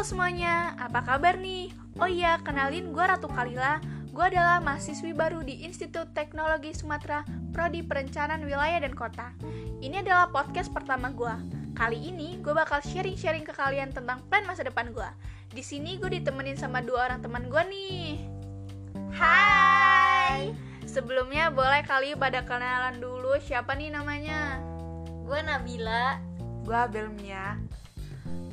Halo semuanya, apa kabar nih? Oh iya, kenalin gue Ratu Kalila. Gue adalah mahasiswi baru di Institut Teknologi Sumatera, Prodi Perencanaan Wilayah dan Kota. Ini adalah podcast pertama gue. Kali ini gue bakal sharing-sharing ke kalian tentang plan masa depan gue. Di sini gue ditemenin sama dua orang teman gue nih. Hai. Sebelumnya boleh kali pada kenalan dulu siapa nih namanya? Gue Nabila Gue Abelmia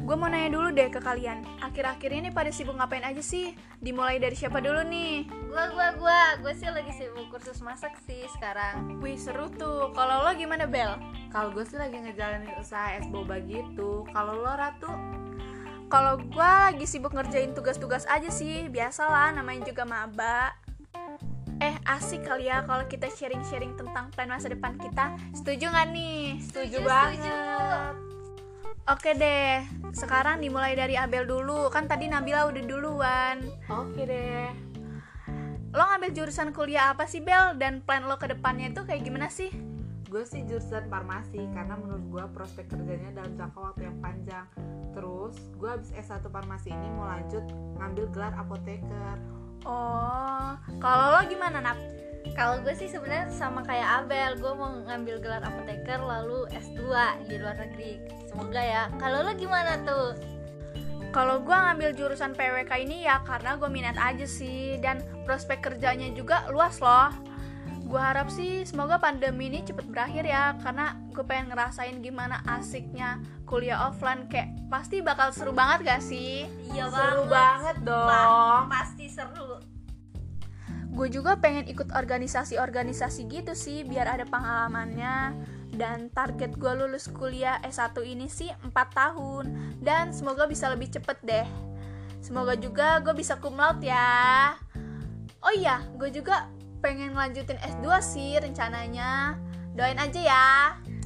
Gue mau nanya dulu deh ke kalian Akhir-akhir ini pada sibuk ngapain aja sih? Dimulai dari siapa dulu nih? Gue, gue, gue Gue sih lagi sibuk kursus masak sih sekarang Wih seru tuh Kalau lo gimana Bel? Kalau gue sih lagi ngejalanin usaha es boba gitu Kalau lo Ratu? Kalau gue lagi sibuk ngerjain tugas-tugas aja sih Biasalah namanya juga maba Eh asik kali ya kalau kita sharing-sharing tentang plan masa depan kita Setuju gak nih? Setuju Setuju, banget Oke deh, sekarang dimulai dari Abel dulu Kan tadi Nabila udah duluan Oke deh Lo ngambil jurusan kuliah apa sih Bel? Dan plan lo ke depannya itu kayak gimana sih? Gue sih jurusan farmasi Karena menurut gue prospek kerjanya dalam jangka waktu yang panjang Terus gue habis S1 farmasi ini mau lanjut ngambil gelar apoteker Oh, kalau lo gimana Nap? Kalau gue sih sebenarnya sama kayak Abel Gue mau ngambil gelar apoteker lalu S2 di luar negeri. Semoga ya. Kalau lo gimana tuh? Kalau gue ngambil jurusan PWK ini ya karena gue minat aja sih. Dan prospek kerjanya juga luas loh. Gue harap sih semoga pandemi ini cepet berakhir ya. Karena gue pengen ngerasain gimana asiknya kuliah offline. Kayak pasti bakal seru banget gak sih? Iya Seru banget. dong Gue juga pengen ikut organisasi-organisasi gitu sih Biar ada pengalamannya. Dan target gue lulus kuliah S1 ini sih 4 tahun. Dan semoga bisa lebih cepet deh. Semoga juga gue bisa cum laude ya. Oh iya, gue juga pengen ngelanjutin S2 sih rencananya. Doain aja ya.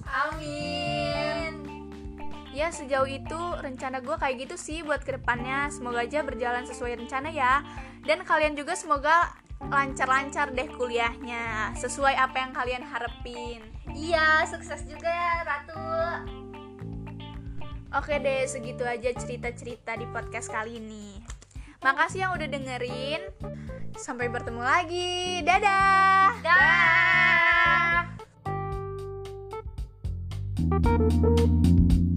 Amin. Ya sejauh itu rencana gue kayak gitu sih buat ke depannya Semoga aja berjalan sesuai rencana ya. Dan kalian juga semoga lancar-lancar deh kuliahnya Sesuai apa yang kalian harapin. Iya, sukses juga ya Ratu. Oke deh segitu aja cerita-cerita di podcast kali ini. Makasih yang udah dengerin. Sampai bertemu lagi. Dadah! Dah Thank you.